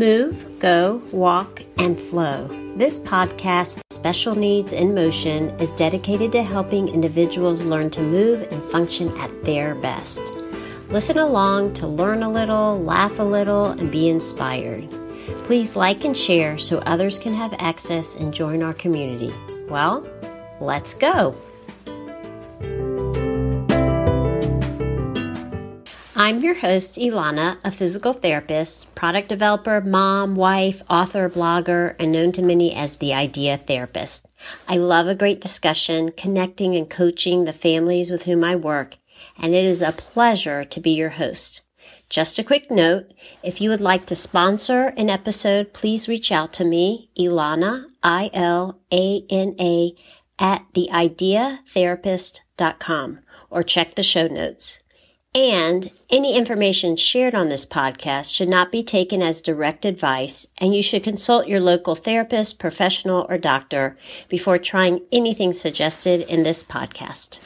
Move, go, walk, and flow. This podcast, Special Needs in Motion, is dedicated to helping individuals learn to move and function at their best. Listen along to learn a little, laugh a little, and be inspired. Please like and share so others can have access and join our community. Well, let's go. I'm your host, Ilana, a physical therapist, product developer, mom, wife, author, blogger, and known to many as the Idea Therapist. I love a great discussion, connecting and coaching the families with whom I work, and it is a pleasure to be your host. Just a quick note if you would like to sponsor an episode, please reach out to me, Ilana, I L A N A, at theideatherapist.com or check the show notes. And any information shared on this podcast should not be taken as direct advice, and you should consult your local therapist, professional, or doctor before trying anything suggested in this podcast.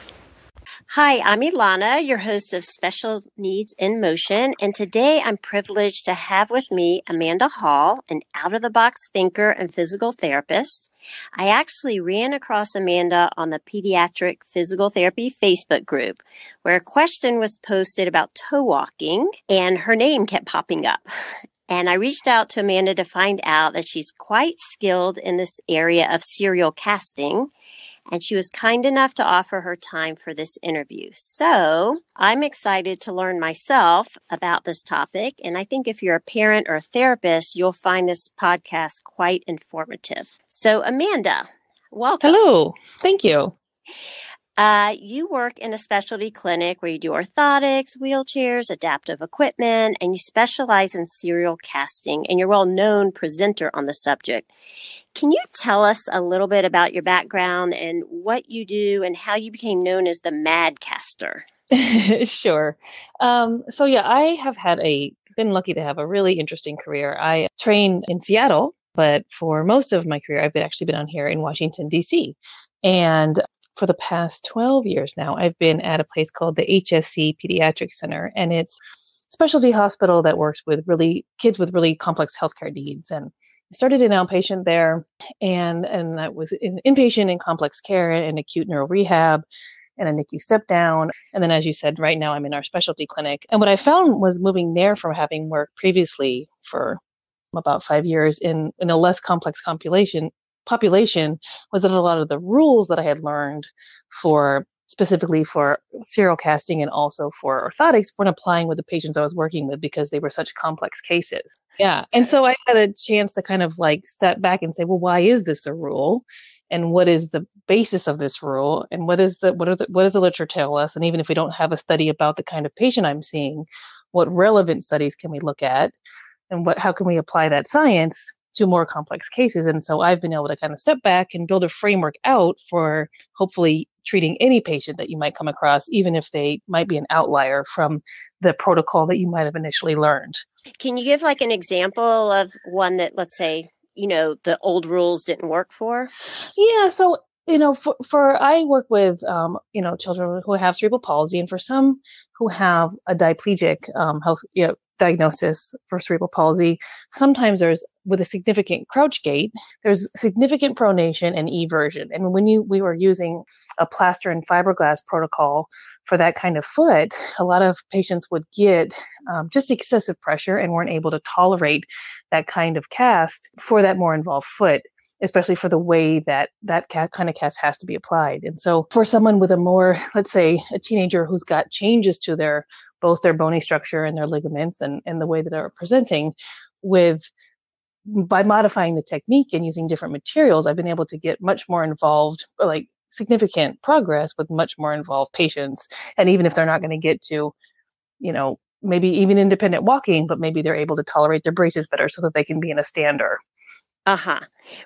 Hi, I'm Ilana, your host of Special Needs in Motion, and today I'm privileged to have with me Amanda Hall, an out of the box thinker and physical therapist. I actually ran across Amanda on the Pediatric Physical Therapy Facebook group where a question was posted about toe walking and her name kept popping up. And I reached out to Amanda to find out that she's quite skilled in this area of serial casting and she was kind enough to offer her time for this interview. So I'm excited to learn myself about this topic. And I think if you're a parent or a therapist, you'll find this podcast quite informative. So, Amanda, welcome. Hello. Thank you. Uh, you work in a specialty clinic where you do orthotics, wheelchairs, adaptive equipment, and you specialize in serial casting, and you're a well known presenter on the subject. Can you tell us a little bit about your background and what you do and how you became known as the Mad Caster? sure. Um, so yeah, I have had a been lucky to have a really interesting career. I trained in Seattle, but for most of my career, I've been actually been on here in Washington D.C. And for the past 12 years now, I've been at a place called the HSC Pediatric Center, and it's specialty hospital that works with really kids with really complex healthcare needs. And I started an outpatient there, and and that was in inpatient and complex care and acute neuro rehab and a NICU step down. And then, as you said, right now I'm in our specialty clinic. And what I found was moving there from having worked previously for about five years in, in a less complex population population was that a lot of the rules that I had learned for specifically for serial casting and also for orthotics weren't applying with the patients I was working with because they were such complex cases. Yeah. And so I had a chance to kind of like step back and say, well, why is this a rule? And what is the basis of this rule? And what is the what are the what does the literature tell us? And even if we don't have a study about the kind of patient I'm seeing, what relevant studies can we look at? And what how can we apply that science to more complex cases. And so I've been able to kind of step back and build a framework out for hopefully treating any patient that you might come across, even if they might be an outlier from the protocol that you might have initially learned. Can you give like an example of one that, let's say, you know, the old rules didn't work for? Yeah. So you know, for, for I work with, um, you know, children who have cerebral palsy, and for some who have a diplegic um, health, you know, diagnosis for cerebral palsy, sometimes there's with a significant crouch gait, there's significant pronation and eversion. And when you we were using a plaster and fiberglass protocol for that kind of foot, a lot of patients would get um, just excessive pressure and weren't able to tolerate that kind of cast for that more involved foot especially for the way that that kind of cast has to be applied. And so for someone with a more, let's say a teenager who's got changes to their, both their bony structure and their ligaments and, and the way that they're presenting with, by modifying the technique and using different materials, I've been able to get much more involved, like significant progress with much more involved patients. And even if they're not going to get to, you know, maybe even independent walking, but maybe they're able to tolerate their braces better so that they can be in a stander uh huh.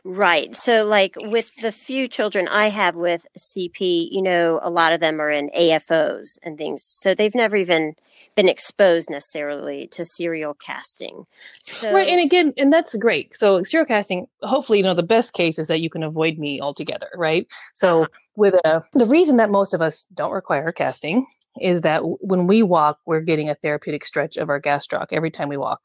Right. So, like with the few children I have with CP, you know, a lot of them are in AFOs and things. So they've never even been exposed necessarily to serial casting. So, right. And again, and that's great. So, serial casting, hopefully, you know, the best case is that you can avoid me altogether. Right. So, uh-huh. with a, the reason that most of us don't require casting is that when we walk, we're getting a therapeutic stretch of our gastroc every time we walk.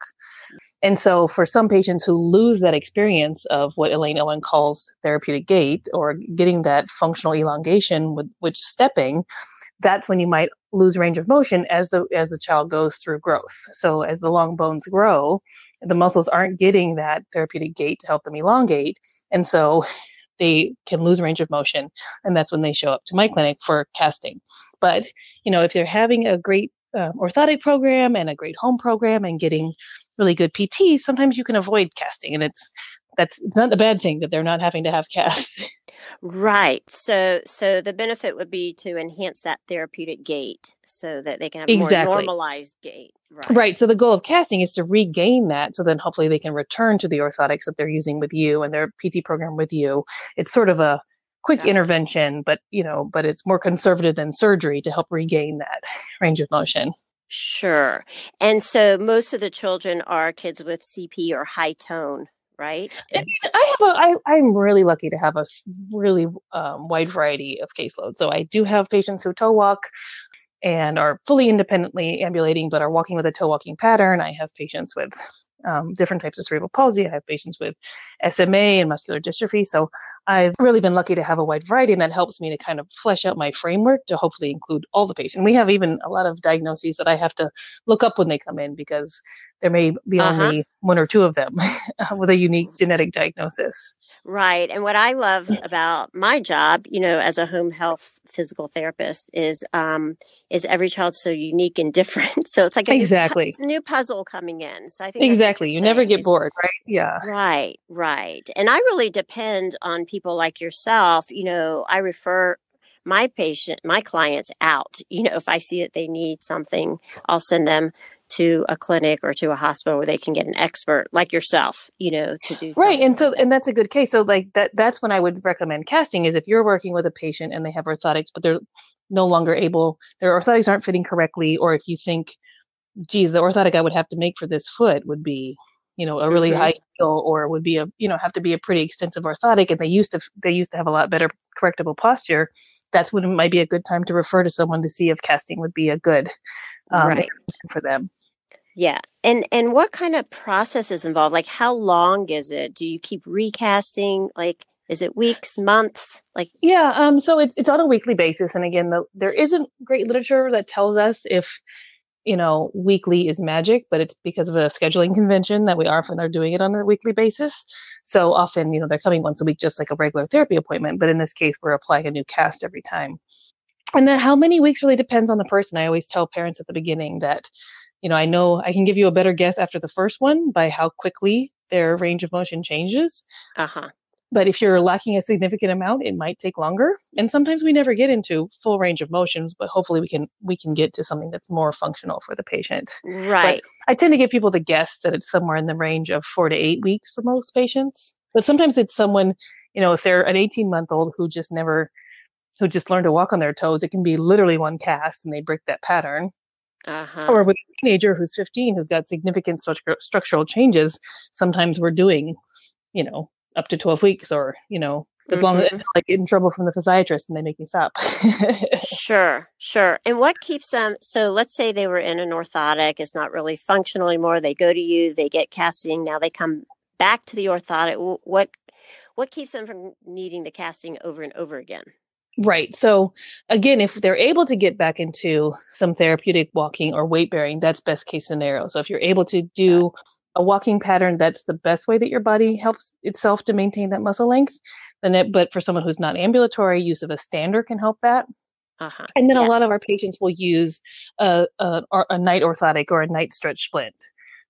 And so, for some patients who lose that experience of what Elaine Owen calls therapeutic gait or getting that functional elongation with which stepping, that's when you might lose range of motion as the as the child goes through growth. So as the long bones grow, the muscles aren't getting that therapeutic gait to help them elongate, and so they can lose range of motion, and that's when they show up to my clinic for casting. But you know, if they're having a great uh, orthotic program and a great home program and getting really good PT, sometimes you can avoid casting, and it's that's it's not a bad thing that they're not having to have casts. Right. So so the benefit would be to enhance that therapeutic gait so that they can have exactly. more normalized gait. Right. Right. So the goal of casting is to regain that so then hopefully they can return to the orthotics that they're using with you and their PT program with you. It's sort of a quick yeah. intervention, but you know, but it's more conservative than surgery to help regain that range of motion. Sure. And so most of the children are kids with CP or high tone right? I have a, I, I'm really lucky to have a really um, wide variety of caseloads. So I do have patients who toe walk and are fully independently ambulating, but are walking with a toe walking pattern. I have patients with um, different types of cerebral palsy. I have patients with SMA and muscular dystrophy. So I've really been lucky to have a wide variety, and that helps me to kind of flesh out my framework to hopefully include all the patients. We have even a lot of diagnoses that I have to look up when they come in because there may be uh-huh. only one or two of them with a unique genetic diagnosis. Right. And what I love about my job, you know, as a home health physical therapist is um is every child's so unique and different. So it's like a exactly new, new puzzle coming in. So I think Exactly. You never get bored, right? Yeah. Right, right. And I really depend on people like yourself. You know, I refer my patient, my clients out. You know, if I see that they need something, I'll send them to a clinic or to a hospital where they can get an expert like yourself, you know, to do right. And so, like and that's a good case. So, like that, that's when I would recommend casting is if you're working with a patient and they have orthotics, but they're no longer able, their orthotics aren't fitting correctly, or if you think, geez, the orthotic I would have to make for this foot would be, you know, a really mm-hmm. high heel, or would be a, you know, have to be a pretty extensive orthotic, and they used to, they used to have a lot better correctable posture. That's when it might be a good time to refer to someone to see if casting would be a good um, right. for them. Yeah. And and what kind of process is involved? Like how long is it? Do you keep recasting? Like is it weeks, months? Like Yeah, um so it's it's on a weekly basis and again the, there isn't great literature that tells us if you know weekly is magic, but it's because of a scheduling convention that we often are doing it on a weekly basis. So often, you know, they're coming once a week just like a regular therapy appointment, but in this case we're applying a new cast every time and then how many weeks really depends on the person. I always tell parents at the beginning that, you know, I know I can give you a better guess after the first one by how quickly their range of motion changes. Uh huh. But if you're lacking a significant amount, it might take longer. And sometimes we never get into full range of motions, but hopefully we can we can get to something that's more functional for the patient. Right. But I tend to give people the guess that it's somewhere in the range of four to eight weeks for most patients. But sometimes it's someone, you know, if they're an 18 month old who just never who just learn to walk on their toes, it can be literally one cast and they break that pattern. Uh-huh. Or with a teenager who's 15 who's got significant stru- structural changes, sometimes we're doing, you know, up to 12 weeks or, you know, as mm-hmm. long as I get in trouble from the physiatrist and they make me stop. sure, sure. And what keeps them? So let's say they were in an orthotic, it's not really functional anymore. They go to you, they get casting. Now they come back to the orthotic. What what keeps them from needing the casting over and over again? Right. So again, if they're able to get back into some therapeutic walking or weight bearing, that's best case scenario. So if you're able to do a walking pattern, that's the best way that your body helps itself to maintain that muscle length. Then it, but for someone who's not ambulatory, use of a stander can help that. Uh-huh. And then yes. a lot of our patients will use a, a, a night orthotic or a night stretch splint.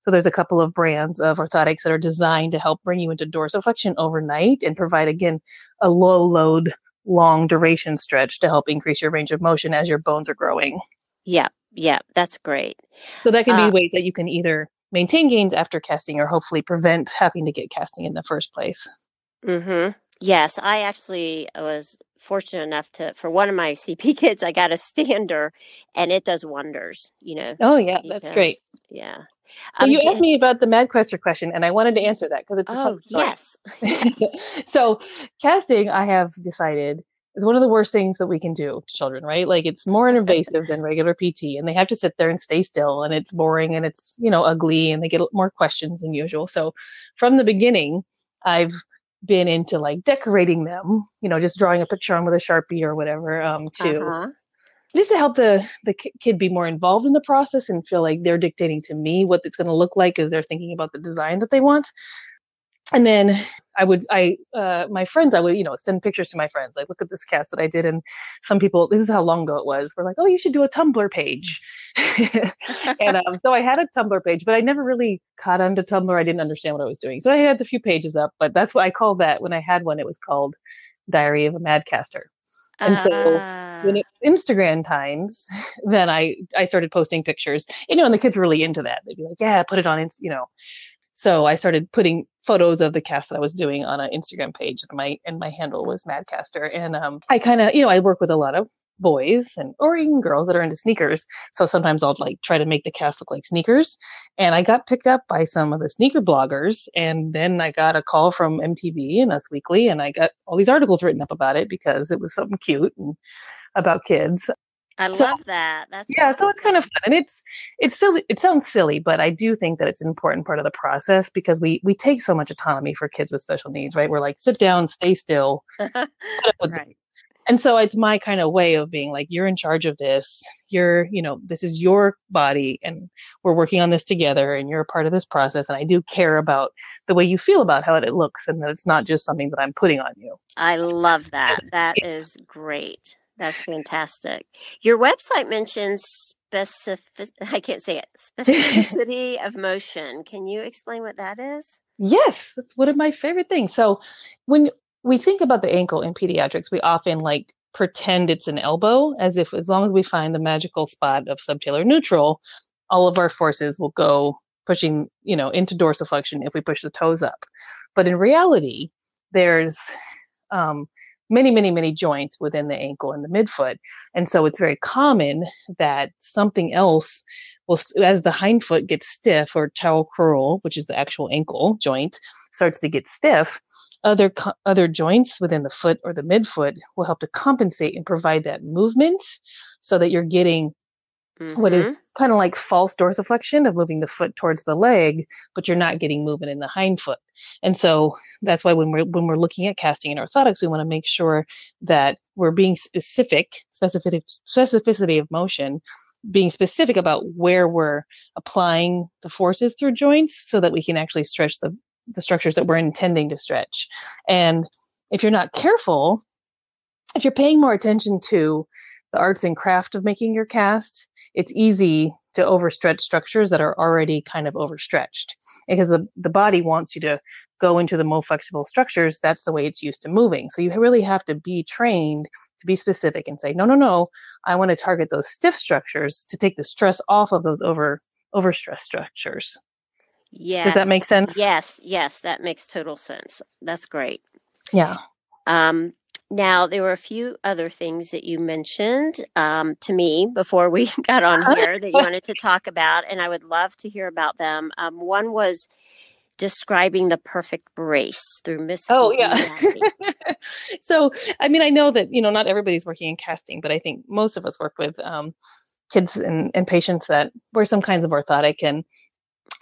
So there's a couple of brands of orthotics that are designed to help bring you into dorsiflexion overnight and provide again a low load long duration stretch to help increase your range of motion as your bones are growing. Yeah, yeah, that's great. So that can be uh, ways that you can either maintain gains after casting or hopefully prevent having to get casting in the first place. Mm-hmm. Yes, I actually was fortunate enough to for one of my CP kids, I got a stander, and it does wonders. You know. Oh yeah, that's great. Yeah. Um, you asked me about the Mad Madcaster question, and I wanted to answer that because it's oh a yes. yes. so casting, I have decided is one of the worst things that we can do to children, right? Like it's more invasive than regular PT and they have to sit there and stay still and it's boring and it's, you know, ugly and they get more questions than usual. So from the beginning, I've been into like decorating them, you know, just drawing a picture on with a Sharpie or whatever, um, to uh-huh. Just to help the the kid be more involved in the process and feel like they're dictating to me what it's going to look like as they're thinking about the design that they want and then I would, I, uh, my friends, I would, you know, send pictures to my friends, like, look at this cast that I did. And some people, this is how long ago it was, were like, oh, you should do a Tumblr page. and um, so I had a Tumblr page, but I never really caught on to Tumblr. I didn't understand what I was doing. So I had a few pages up, but that's what I called that when I had one, it was called Diary of a Madcaster. And so uh... when it Instagram times, then I, I started posting pictures, you know, and the kids were really into that. They'd be like, yeah, put it on, you know, so I started putting photos of the cast that I was doing on an Instagram page, and my and my handle was Madcaster. And um, I kind of, you know, I work with a lot of boys and or even girls that are into sneakers. So sometimes I'll mm-hmm. like try to make the cast look like sneakers. And I got picked up by some of the sneaker bloggers, and then I got a call from MTV and Us Weekly, and I got all these articles written up about it because it was something cute and about kids. I so, love that. That's yeah. So it's kind of fun, and it's it's silly. It sounds silly, but I do think that it's an important part of the process because we we take so much autonomy for kids with special needs, right? We're like, sit down, stay still, right. And so it's my kind of way of being like, you're in charge of this. You're, you know, this is your body, and we're working on this together, and you're a part of this process. And I do care about the way you feel about how it looks, and that it's not just something that I'm putting on you. I love that. That is great. That's fantastic. Your website mentions specific I can't say it. Specificity of motion. Can you explain what that is? Yes, that's one of my favorite things. So when we think about the ankle in pediatrics, we often like pretend it's an elbow as if as long as we find the magical spot of subtalar neutral, all of our forces will go pushing, you know, into dorsiflexion if we push the toes up. But in reality, there's um, many, many, many joints within the ankle and the midfoot. And so it's very common that something else will, as the hindfoot gets stiff or tau crural, which is the actual ankle joint, starts to get stiff, other other joints within the foot or the midfoot will help to compensate and provide that movement so that you're getting Mm-hmm. what is mm-hmm. kind of like false dorsiflexion of moving the foot towards the leg, but you're not getting movement in the hind foot. And so that's why when we're when we're looking at casting and orthotics, we want to make sure that we're being specific, specificity specificity of motion, being specific about where we're applying the forces through joints so that we can actually stretch the the structures that we're intending to stretch. And if you're not careful, if you're paying more attention to the arts and craft of making your cast, it's easy to overstretch structures that are already kind of overstretched because the, the body wants you to go into the more flexible structures. That's the way it's used to moving. So you really have to be trained to be specific and say, no, no, no, I want to target those stiff structures to take the stress off of those over overstressed structures. Yes. Does that make sense? Yes, yes, that makes total sense. That's great. Yeah. Um, now, there were a few other things that you mentioned um, to me before we got on here that you wanted to talk about, and I would love to hear about them. Um, one was describing the perfect brace through Miss. Oh, yeah. so, I mean, I know that, you know, not everybody's working in casting, but I think most of us work with um, kids and, and patients that wear some kinds of orthotic. And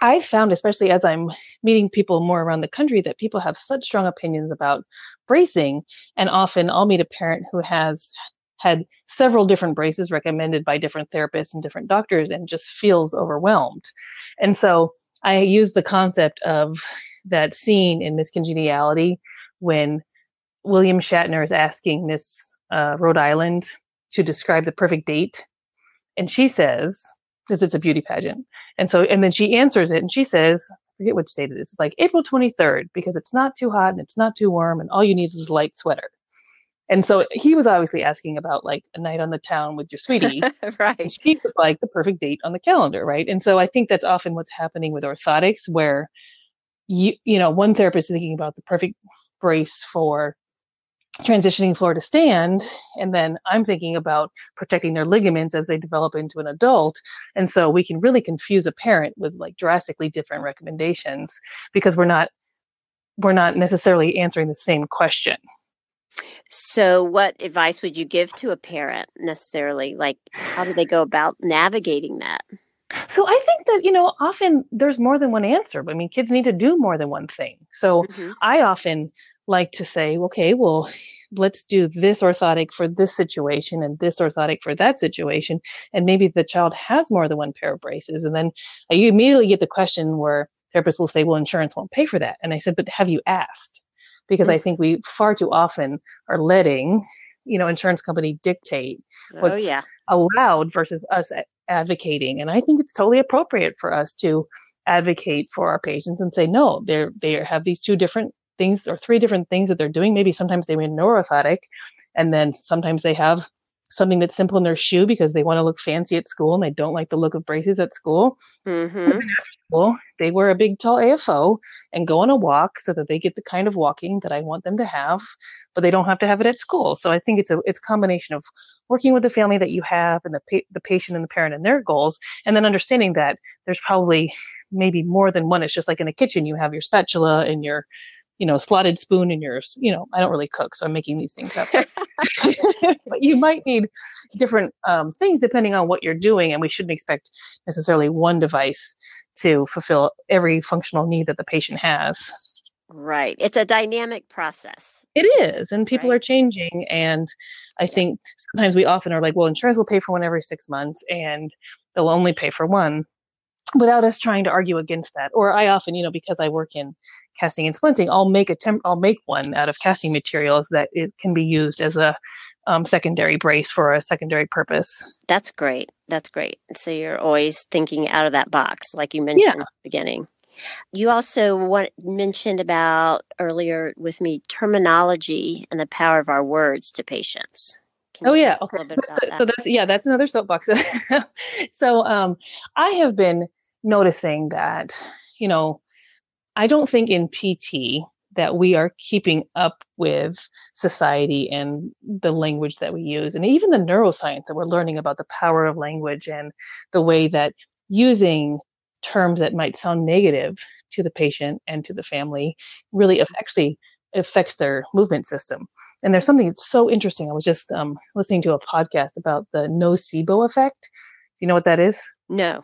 I found, especially as I'm meeting people more around the country, that people have such strong opinions about bracing. And often I'll meet a parent who has had several different braces recommended by different therapists and different doctors and just feels overwhelmed. And so I use the concept of that scene in Miss Congeniality when William Shatner is asking Miss uh, Rhode Island to describe the perfect date. And she says, because it's a beauty pageant. And so, and then she answers it and she says, I forget which date it is. It's like April 23rd because it's not too hot and it's not too warm and all you need is a light sweater. And so he was obviously asking about like a night on the town with your sweetie. right. And she was like the perfect date on the calendar. Right. And so I think that's often what's happening with orthotics where you, you know, one therapist is thinking about the perfect brace for transitioning floor to stand and then i'm thinking about protecting their ligaments as they develop into an adult and so we can really confuse a parent with like drastically different recommendations because we're not we're not necessarily answering the same question So, what advice would you give to a parent necessarily? Like, how do they go about navigating that? So I think that, you know, often there's more than one answer. I mean, kids need to do more than one thing. So mm-hmm. I often like to say, okay, well, let's do this orthotic for this situation and this orthotic for that situation. And maybe the child has more than one pair of braces. And then you immediately get the question where therapists will say, well, insurance won't pay for that. And I said, but have you asked? Because. I mm. think we far too often are letting you know insurance company dictate oh, what's oh, yeah. allowed versus us advocating and i think it's totally appropriate for us to advocate for our patients and say no they're they have these two different things or three different things that they're doing maybe sometimes they may neuroorthotic and then sometimes they have something that's simple in their shoe because they want to look fancy at school and they don't like the look of braces at school. Mm-hmm. after school, they wear a big tall AFO and go on a walk so that they get the kind of walking that I want them to have, but they don't have to have it at school. So I think it's a it's a combination of working with the family that you have and the pa- the patient and the parent and their goals, and then understanding that there's probably maybe more than one. It's just like in a kitchen, you have your spatula and your you know, slotted spoon in yours. You know, I don't really cook, so I'm making these things up. but you might need different um, things depending on what you're doing, and we shouldn't expect necessarily one device to fulfill every functional need that the patient has. Right. It's a dynamic process. It is, and people right. are changing. And I think sometimes we often are like, well, insurance will pay for one every six months, and they'll only pay for one without us trying to argue against that. Or I often, you know, because I work in casting and splinting, I'll make a temp- I'll make one out of casting materials that it can be used as a um, secondary brace for a secondary purpose. That's great. That's great. So you're always thinking out of that box, like you mentioned yeah. at the beginning. You also want, mentioned about earlier with me terminology and the power of our words to patients. oh yeah, okay. So, that? so that's yeah, that's another soapbox. so um, I have been noticing that you know I don't think in PT that we are keeping up with society and the language that we use, and even the neuroscience that we're learning about the power of language and the way that using terms that might sound negative to the patient and to the family really actually affects their movement system. And there's something that's so interesting. I was just um, listening to a podcast about the nocebo effect. Do you know what that is? No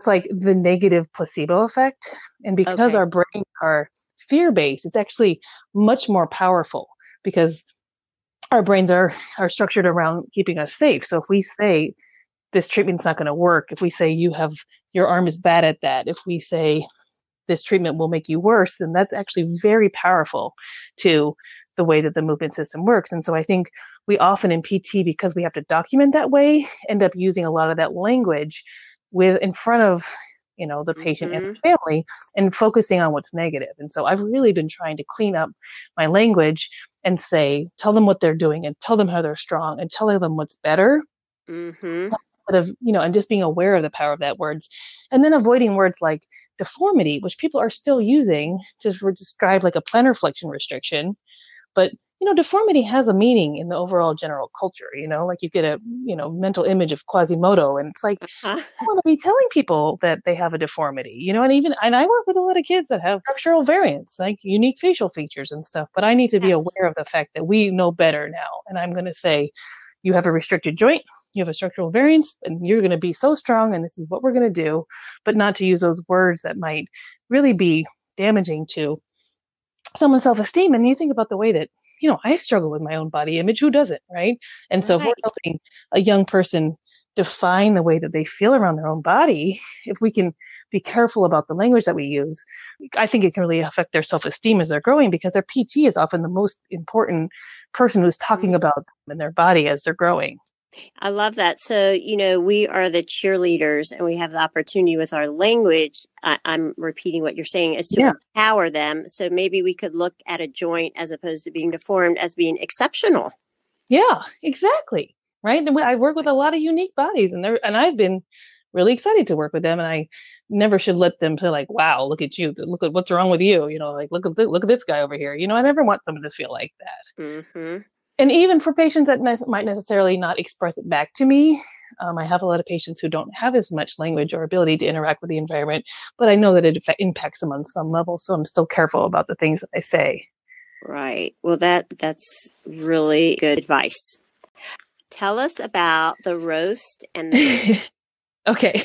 it's like the negative placebo effect. And because okay. our brains are fear based, it's actually much more powerful because our brains are are structured around keeping us safe. So if we say this treatment's not going to work, if we say you have your arm is bad at that, if we say this treatment will make you worse, then that's actually very powerful to the way that the movement system works. And so I think we often in PT, because we have to document that way, end up using a lot of that language with in front of you know the patient mm-hmm. and the family and focusing on what's negative and so i've really been trying to clean up my language and say tell them what they're doing and tell them how they're strong and tell them what's better mm-hmm. of you know and just being aware of the power of that words and then avoiding words like deformity which people are still using to describe like a plantar flexion restriction but you know, deformity has a meaning in the overall general culture, you know, like you get a, you know, mental image of Quasimodo and it's like, uh-huh. I want to be telling people that they have a deformity, you know, and even, and I work with a lot of kids that have structural variants, like unique facial features and stuff, but I need to be aware of the fact that we know better now. And I'm going to say, you have a restricted joint, you have a structural variance, and you're going to be so strong, and this is what we're going to do, but not to use those words that might really be damaging to someone's self-esteem and you think about the way that you know i struggle with my own body image who doesn't right? And so if we're helping a young person define the way that they feel around their own body if we can be careful about the language that we use i think it can really affect their self-esteem as they're growing because their pt is often the most important person who's talking mm-hmm. about them and their body as they're growing I love that. So, you know, we are the cheerleaders and we have the opportunity with our language. I, am repeating what you're saying is to yeah. empower them. So maybe we could look at a joint as opposed to being deformed as being exceptional. Yeah, exactly. Right. And I work with a lot of unique bodies and they're, and I've been really excited to work with them. And I never should let them say like, wow, look at you. Look at what's wrong with you. You know, like, look at, look at this guy over here. You know, I never want them to feel like that. Mm-hmm and even for patients that ne- might necessarily not express it back to me, um, I have a lot of patients who don't have as much language or ability to interact with the environment, but I know that it impacts them on some level. So I'm still careful about the things that I say. Right. Well, that that's really good advice. Tell us about the roast and the okay.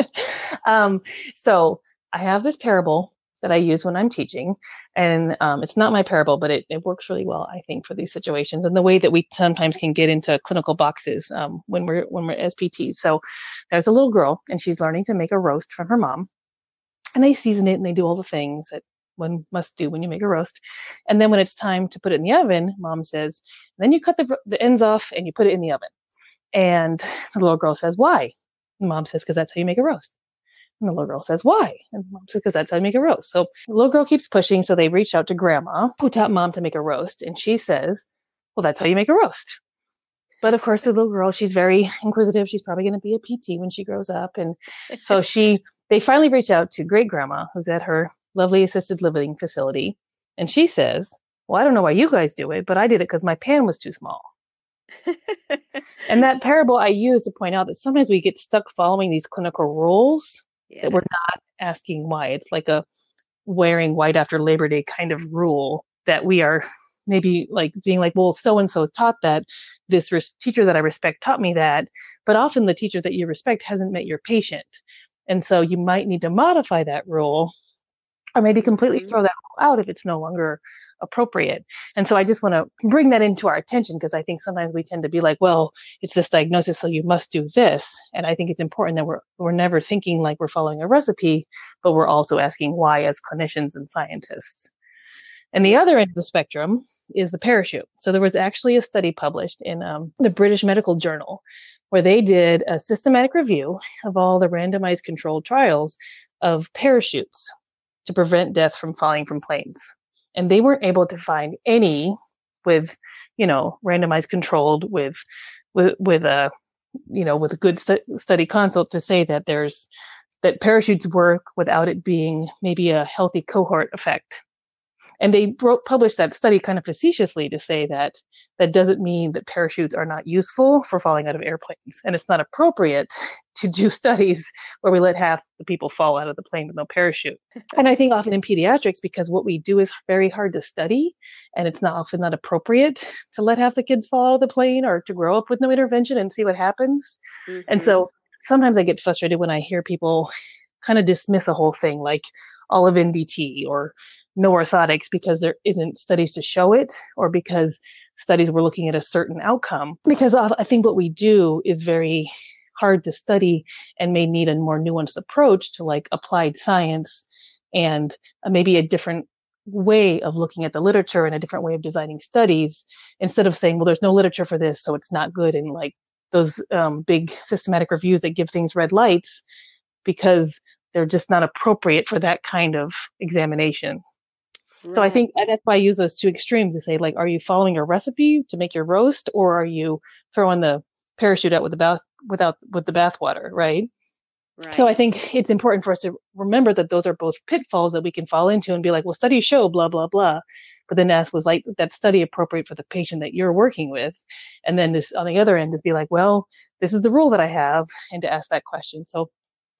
um, so I have this parable that I use when I'm teaching, and um, it's not my parable, but it, it works really well, I think, for these situations and the way that we sometimes can get into clinical boxes um, when we're when we're SPTs. So there's a little girl, and she's learning to make a roast from her mom, and they season it and they do all the things that one must do when you make a roast. And then when it's time to put it in the oven, mom says, then you cut the, the ends off and you put it in the oven. And the little girl says, why? Mom says, because that's how you make a roast. And the little girl says, why? And mom says, because that's how you make a roast. So the little girl keeps pushing. So they reach out to grandma, who taught mom to make a roast. And she says, well, that's how you make a roast. But of course, the little girl, she's very inquisitive. She's probably going to be a PT when she grows up. And so she, they finally reach out to great grandma, who's at her lovely assisted living facility. And she says, Well, I don't know why you guys do it, but I did it because my pan was too small. and that parable I use to point out that sometimes we get stuck following these clinical rules yeah. that we're not asking why. It's like a wearing white after Labor Day kind of rule that we are maybe like being like, well, so and so taught that. This res- teacher that I respect taught me that. But often the teacher that you respect hasn't met your patient. And so you might need to modify that rule or maybe completely mm-hmm. throw that out if it's no longer appropriate. And so I just want to bring that into our attention because I think sometimes we tend to be like, well, it's this diagnosis, so you must do this. And I think it's important that we're we're never thinking like we're following a recipe, but we're also asking why as clinicians and scientists. And the other end of the spectrum is the parachute. So there was actually a study published in um, the British Medical Journal where they did a systematic review of all the randomized controlled trials of parachutes to prevent death from falling from planes. And they weren't able to find any with, you know, randomized controlled with, with, with a, you know, with a good stu- study consult to say that there's, that parachutes work without it being maybe a healthy cohort effect and they wrote, published that study kind of facetiously to say that that doesn't mean that parachutes are not useful for falling out of airplanes. And it's not appropriate to do studies where we let half the people fall out of the plane with no parachute. and I think often in pediatrics, because what we do is very hard to study and it's not often not appropriate to let half the kids fall out of the plane or to grow up with no intervention and see what happens. Mm-hmm. And so sometimes I get frustrated when I hear people kind of dismiss a whole thing like all of NDT or no orthotics because there isn't studies to show it or because studies were looking at a certain outcome. Because I think what we do is very hard to study and may need a more nuanced approach to like applied science and maybe a different way of looking at the literature and a different way of designing studies instead of saying, well, there's no literature for this, so it's not good. And like those um, big systematic reviews that give things red lights because they're just not appropriate for that kind of examination. So I think that's why I use those two extremes to say, like, are you following a recipe to make your roast, or are you throwing the parachute out with the bath without with the bathwater, right? right? So I think it's important for us to remember that those are both pitfalls that we can fall into and be like, well, studies show blah blah blah, but then ask was like that study appropriate for the patient that you're working with, and then this on the other end is be like, well, this is the rule that I have, and to ask that question. So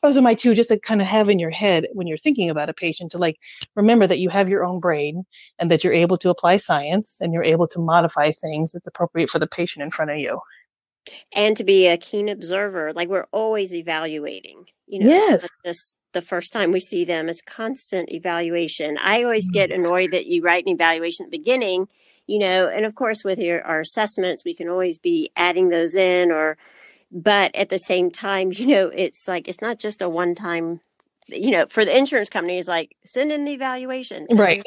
those are my two just to kind of have in your head when you're thinking about a patient to like remember that you have your own brain and that you're able to apply science and you're able to modify things that's appropriate for the patient in front of you and to be a keen observer like we're always evaluating you know yes. Just the first time we see them is constant evaluation i always get mm. annoyed that you write an evaluation at the beginning you know and of course with your our assessments we can always be adding those in or but at the same time, you know, it's like it's not just a one time you know, for the insurance company is like send in the evaluation. Right.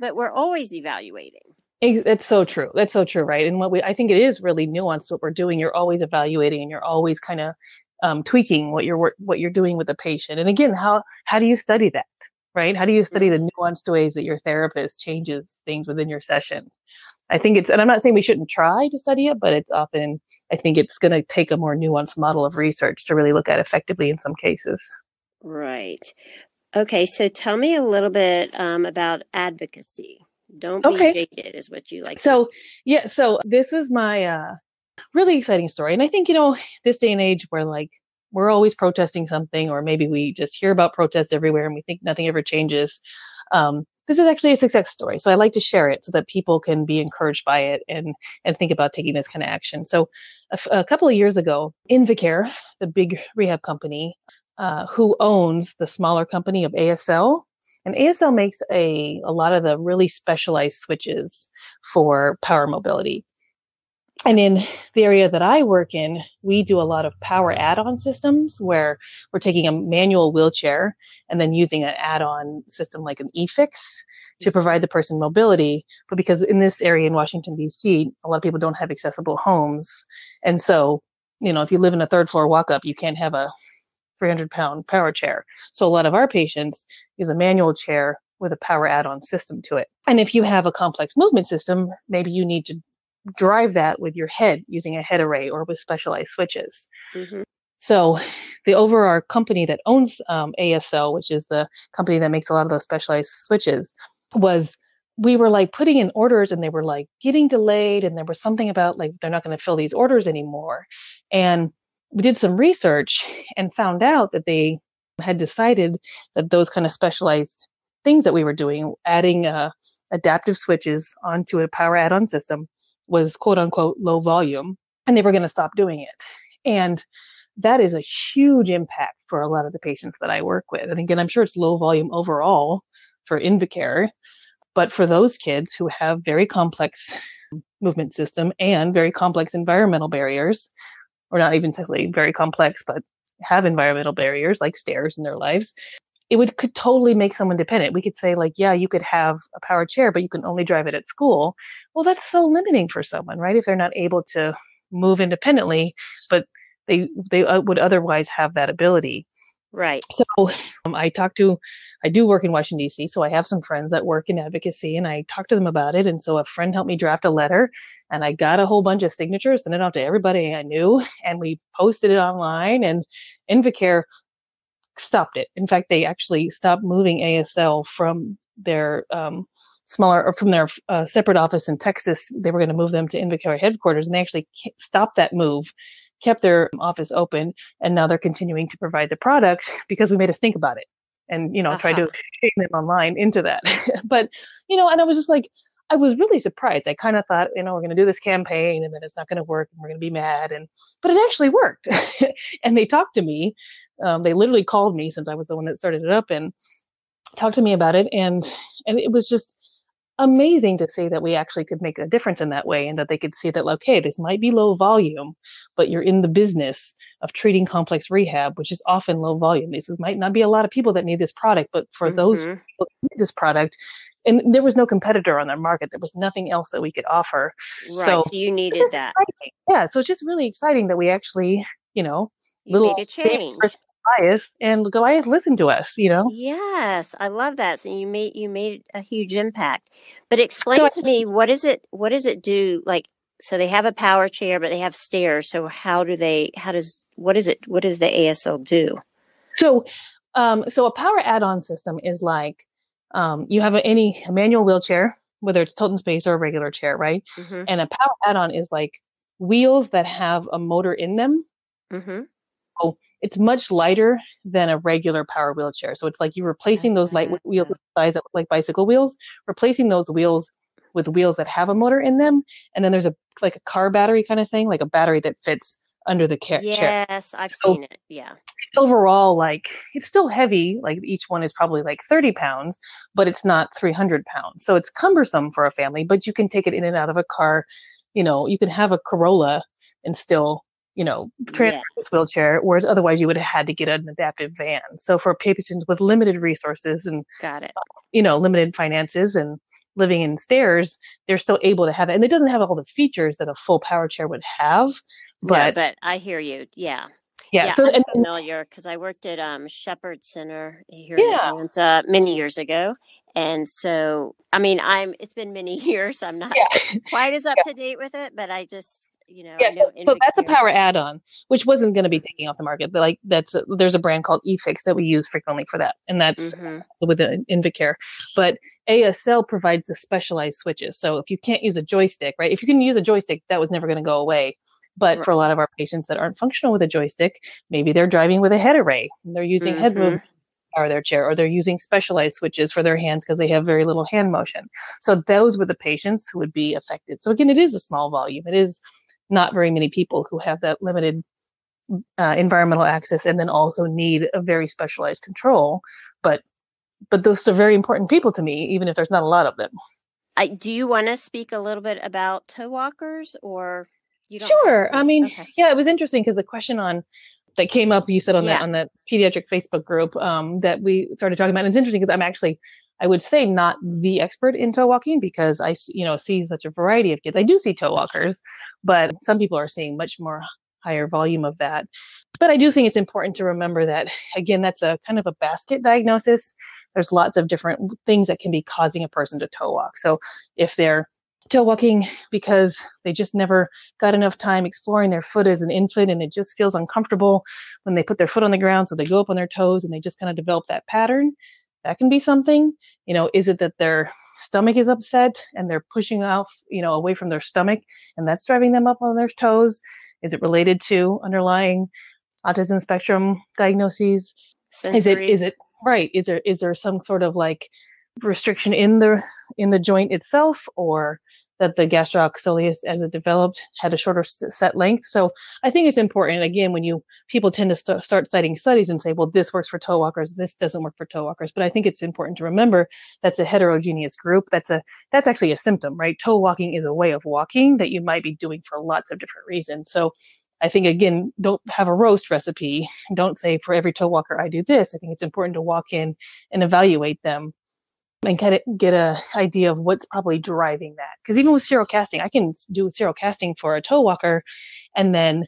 But we're always evaluating. It's so true. That's so true, right? And what we, I think it is really nuanced. What we're doing, you're always evaluating, and you're always kind of um, tweaking what you're what you're doing with the patient. And again, how how do you study that, right? How do you study mm-hmm. the nuanced ways that your therapist changes things within your session? I think it's, and I'm not saying we shouldn't try to study it, but it's often, I think it's going to take a more nuanced model of research to really look at effectively in some cases. Right. Okay. So tell me a little bit um, about advocacy. Don't be okay. jaded, is what you like. So, yeah. So this was my uh, really exciting story. And I think, you know, this day and age where like we're always protesting something, or maybe we just hear about protests everywhere and we think nothing ever changes. Um, this is actually a success story. So I like to share it so that people can be encouraged by it and and think about taking this kind of action. So a, couple of years ago, Invacare, the big rehab company, uh, who owns the smaller company of ASL, and ASL makes a a lot of the really specialized switches for power mobility. And in the area that I work in, we do a lot of power add on systems where we're taking a manual wheelchair and then using an add on system like an eFix to provide the person mobility. But because in this area in Washington, D.C., a lot of people don't have accessible homes. And so, you know, if you live in a third floor walk up, you can't have a 300 pound power chair. So a lot of our patients use a manual chair with a power add on system to it. And if you have a complex movement system, maybe you need to drive that with your head using a head array or with specialized switches. Mm-hmm. So, the overall company that owns um, ASL, which is the company that makes a lot of those specialized switches, was we were like putting in orders and they were like getting delayed, and there was something about like they're not going to fill these orders anymore. And we did some research and found out that they had decided that those kind of specialized things that we were doing, adding uh, adaptive switches onto a power add on system, was quote unquote low volume and they were going to stop doing it. And that is a huge impact for a lot of the patients that I work with. And again, I'm sure it's low volume overall for Invacare, but for those kids who have very complex movement system and very complex environmental barriers, or not even technically very complex, but have environmental barriers like stairs in their lives, it would could totally make someone dependent. We could say like, yeah, you could have a power chair, but you can only drive it at school. Well, that's so limiting for someone, right? If they're not able to move independently, but they they uh, would otherwise have that ability. Right. So um, I talked to, I do work in Washington D.C., so I have some friends that work in advocacy, and I talked to them about it. And so a friend helped me draft a letter, and I got a whole bunch of signatures, sent it out to everybody I knew, and we posted it online. And Invacare stopped it. In fact, they actually stopped moving ASL from their um, smaller or from their uh, separate office in Texas. They were going to move them to Invacare headquarters, and they actually stopped that move, kept their office open, and now they're continuing to provide the product because we made us think about it and you know uh-huh. try to shame them online into that. but you know, and I was just like. I was really surprised. I kind of thought, you know, we're going to do this campaign and then it's not going to work and we're going to be mad. And, but it actually worked. and they talked to me um, they literally called me since I was the one that started it up and talked to me about it. And, and it was just amazing to see that we actually could make a difference in that way and that they could see that, okay, this might be low volume, but you're in the business of treating complex rehab, which is often low volume. This might not be a lot of people that need this product, but for mm-hmm. those people that need this product, and there was no competitor on the market. There was nothing else that we could offer. Right. So, so you needed that. Exciting. Yeah. So it's just really exciting that we actually, you know, you little made a change. Goliath and Goliath listened to us, you know? Yes, I love that. So you made you made a huge impact. But explain so to I, me what is it what does it do like so they have a power chair but they have stairs. So how do they how does what is it what does the ASL do? So um so a power add-on system is like um you have a, any a manual wheelchair whether it's Tilt in Space or a regular chair, right? Mm-hmm. And a power add-on is like wheels that have a motor in them. Mm-hmm it's much lighter than a regular power wheelchair. So it's like you're replacing those lightweight mm-hmm. wheels size that look like bicycle wheels, replacing those wheels with wheels that have a motor in them. And then there's a like a car battery kind of thing, like a battery that fits under the ca- yes, chair. Yes, I've so seen it. Yeah. Overall, like it's still heavy. Like each one is probably like 30 pounds, but it's not 300 pounds. So it's cumbersome for a family, but you can take it in and out of a car. You know, you can have a Corolla and still you know, transfer yes. this wheelchair, whereas otherwise you would have had to get an adaptive van. So for patients with limited resources and got it, you know, limited finances and living in stairs, they're still able to have it, and it doesn't have all the features that a full power chair would have. But yeah, but I hear you. Yeah. Yeah, yeah, so I'm and, familiar because I worked at um, Shepherd Center here yeah. in Atlanta many years ago, and so I mean, I'm it's been many years. I'm not yeah. quite as up yeah. to date with it, but I just you know. Yes, so, so that's a power add-on, which wasn't going to be taking off the market. But like that's a, there's a brand called eFix that we use frequently for that, and that's mm-hmm. with the Invacare. But ASL provides the specialized switches. So if you can't use a joystick, right? If you can use a joystick, that was never going to go away. But right. for a lot of our patients that aren't functional with a joystick, maybe they're driving with a head array. They're using mm-hmm. head power their chair, or they're using specialized switches for their hands because they have very little hand motion. So those were the patients who would be affected. So again, it is a small volume. It is not very many people who have that limited uh, environmental access and then also need a very specialized control. But but those are very important people to me, even if there's not a lot of them. I, do you want to speak a little bit about toe walkers or you don't sure i mean okay. yeah it was interesting because the question on that came up you said on yeah. that on that pediatric facebook group um, that we started talking about and it's interesting because i'm actually i would say not the expert in toe walking because i you know see such a variety of kids. I do see toe walkers but some people are seeing much more higher volume of that. But i do think it's important to remember that again that's a kind of a basket diagnosis. There's lots of different things that can be causing a person to toe walk. So if they're toe walking because they just never got enough time exploring their foot as an infant and it just feels uncomfortable when they put their foot on the ground so they go up on their toes and they just kind of develop that pattern that can be something. You know is it that their stomach is upset and they're pushing off you know away from their stomach and that's driving them up on their toes? Is it related to underlying autism spectrum diagnoses? Sensory. is it is it right is there is there some sort of like restriction in the in the joint itself or that the gastroc soleus as it developed had a shorter set length. So i think it's important again when you people tend to st- start citing studies and say well this works for toe walkers this doesn't work for toe walkers. But i think it's important to remember that's a heterogeneous group. That's a that's actually a symptom right? Toe walking is a way of walking that you might be doing for lots of different reasons. So I think again, don't have a roast recipe. Don't say for every toe walker I do this. I think it's important to walk in and evaluate them and kind of get a idea of what's probably driving that. Because even with serial casting, I can do serial casting for a toe walker, and then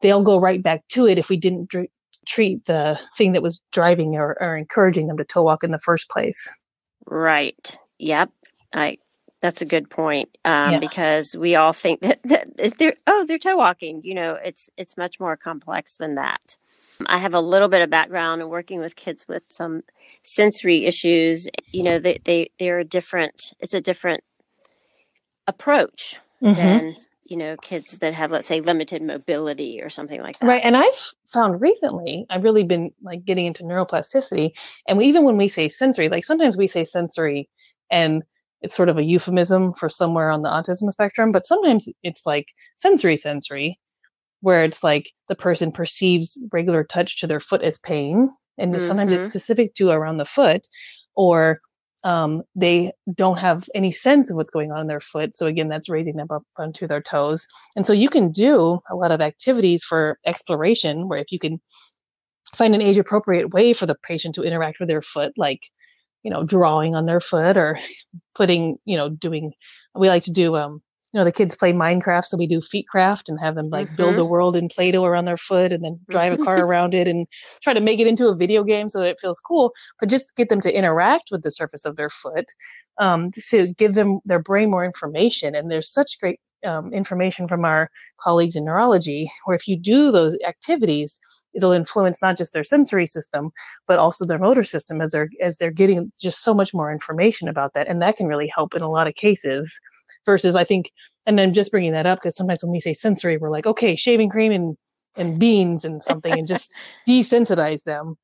they'll go right back to it if we didn't dr- treat the thing that was driving or, or encouraging them to toe walk in the first place. Right. Yep. I. That's a good point um, yeah. because we all think that, that they're oh they're toe walking. You know, it's it's much more complex than that. I have a little bit of background in working with kids with some sensory issues. You know, they, they, they're different, it's a different approach mm-hmm. than, you know, kids that have, let's say, limited mobility or something like that. Right. And I've found recently, I've really been like getting into neuroplasticity. And we, even when we say sensory, like sometimes we say sensory and it's sort of a euphemism for somewhere on the autism spectrum, but sometimes it's like sensory sensory where it's like the person perceives regular touch to their foot as pain and mm-hmm. sometimes it's mm-hmm. specific to around the foot or um, they don't have any sense of what's going on in their foot so again that's raising them up onto their toes and so you can do a lot of activities for exploration where if you can find an age appropriate way for the patient to interact with their foot like you know drawing on their foot or putting you know doing we like to do um you know the kids play minecraft so we do feet craft and have them like mm-hmm. build a world in play-doh around their foot and then drive a car around it and try to make it into a video game so that it feels cool but just get them to interact with the surface of their foot um, to give them their brain more information and there's such great um, information from our colleagues in neurology where if you do those activities it'll influence not just their sensory system but also their motor system as they're as they're getting just so much more information about that and that can really help in a lot of cases versus I think, and then just bringing that up because sometimes when we say sensory, we're like, okay, shaving cream and and beans and something, and just desensitize them.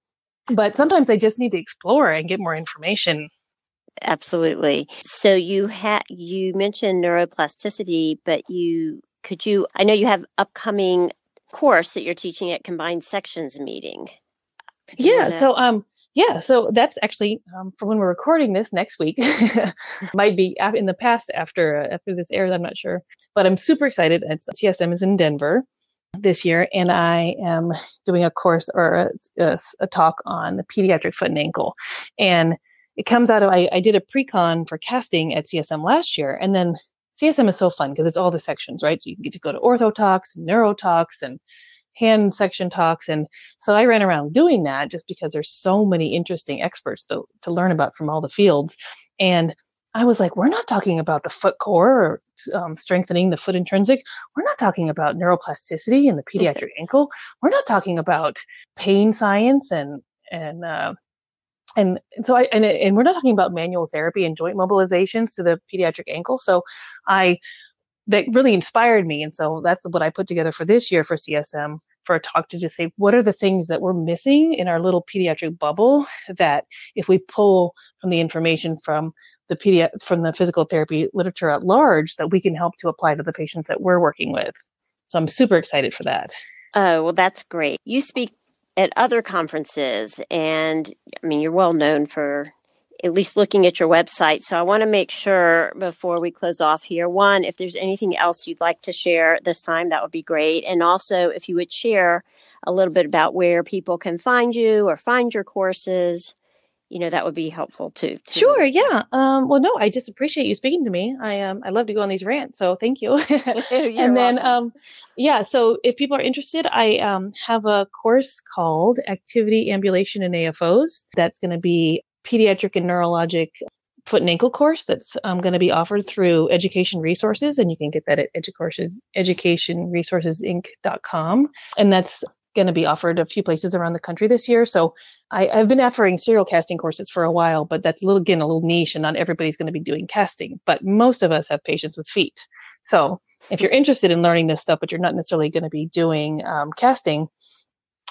But sometimes they just need to explore and get more information. Absolutely. So you had you mentioned neuroplasticity, but you could you I know you have upcoming course that you're teaching at combined sections meeting. Yeah, so um yeah, so that's actually um, for when we're recording this next week. Might be in the past after uh, after this airs. I'm not sure, but I'm super excited. It's, CSM is in Denver this year, and I am doing a course or a, a, a talk on the pediatric foot and ankle, and it comes out of I, I did a pre-con for casting at CSM last year, and then CSM is so fun because it's all the sections, right? So you can get to go to ortho talks, neuro talks, and hand section talks. And so I ran around doing that just because there's so many interesting experts to, to learn about from all the fields. And I was like, we're not talking about the foot core or um, strengthening the foot intrinsic. We're not talking about neuroplasticity and the pediatric okay. ankle. We're not talking about pain science and and uh, and so I and and we're not talking about manual therapy and joint mobilizations to the pediatric ankle. So I that really inspired me. And so that's what I put together for this year for CSM for a talk to just say what are the things that we're missing in our little pediatric bubble that if we pull from the information from the pedi- from the physical therapy literature at large that we can help to apply to the patients that we're working with. So I'm super excited for that. Oh, well that's great. You speak at other conferences and I mean you're well known for at least looking at your website. So I want to make sure before we close off here, one, if there's anything else you'd like to share this time, that would be great. And also, if you would share a little bit about where people can find you or find your courses, you know, that would be helpful too. too. Sure. Yeah. Um, well, no, I just appreciate you speaking to me. I um, I love to go on these rants, so thank you. and then, um, yeah. So if people are interested, I um have a course called Activity Ambulation and AFOs. That's going to be pediatric and neurologic foot and ankle course that's um, going to be offered through education resources and you can get that at educationresourcesinc.com and that's going to be offered a few places around the country this year. So I, have been offering serial casting courses for a while but that's a little again a little niche and not everybody's going to be doing casting but most of us have patients with feet. So if you're interested in learning this stuff but you're not necessarily going to be doing um, casting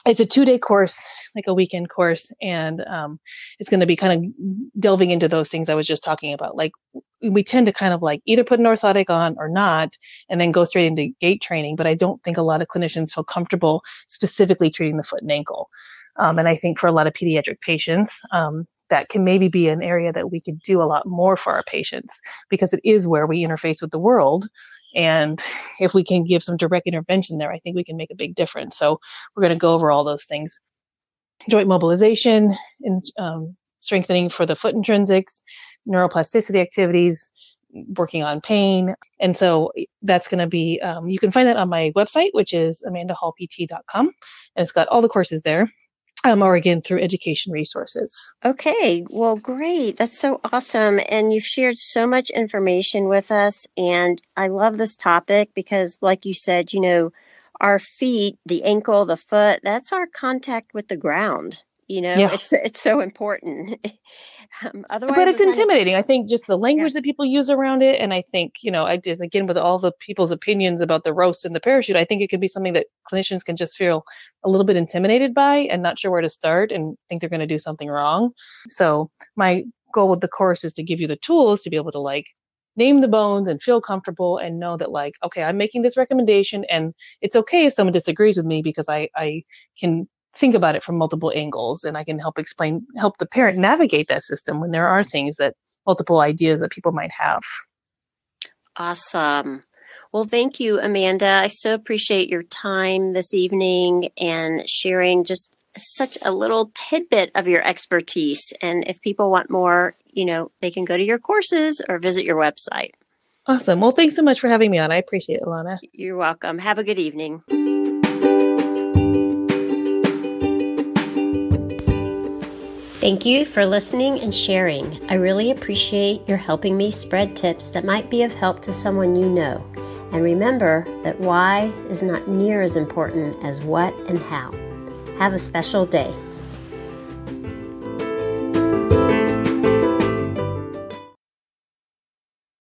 it's a two day course, like a weekend course, and um, it's going to be kind of delving into those things I was just talking about. Like we tend to kind of like either put an orthotic on or not, and then go straight into gait training. But I don't think a lot of clinicians feel comfortable specifically treating the foot and ankle. Um, and I think for a lot of pediatric patients, um, that can maybe be an area that we could do a lot more for our patients because it is where we interface with the world and if we can give some direct intervention there, I think we can make a big difference. So we're going to go over all those things joint mobilization and um, strengthening for the foot intrinsics, neuroplasticity activities, working on pain. And so that's going to be, um, you can find that on my website, which is amandahallpt.com. And it's got all the courses there um, or again through education resources. Okay, well, great. That's so awesome. And you've shared so much information with us. And I love this topic because, like you said, you know, our feet, the ankle, the foot, that's our contact with the ground. You know, yeah. it's it's so important. Um, otherwise, but it's intimidating. Of, I think just the language yeah. that people use around it, and I think you know, I did again with all the people's opinions about the roast and the parachute. I think it can be something that clinicians can just feel a little bit intimidated by and not sure where to start and think they're going to do something wrong. So my goal with the course is to give you the tools to be able to like name the bones and feel comfortable and know that like okay i'm making this recommendation and it's okay if someone disagrees with me because i i can think about it from multiple angles and I can help explain, help the parent navigate that system when there are things that multiple ideas that people might have. Awesome. Well, thank you, Amanda. I so appreciate your time this evening and sharing just such a little tidbit of your expertise. And if people want more, you know, they can go to your courses or visit your website. Awesome. Well, thanks so much for having me on. I appreciate it, Lana. You're welcome. Have a good evening. Thank you for listening and sharing. I really appreciate your helping me spread tips that might be of help to someone you know. And remember that why is not near as important as what and how. Have a special day.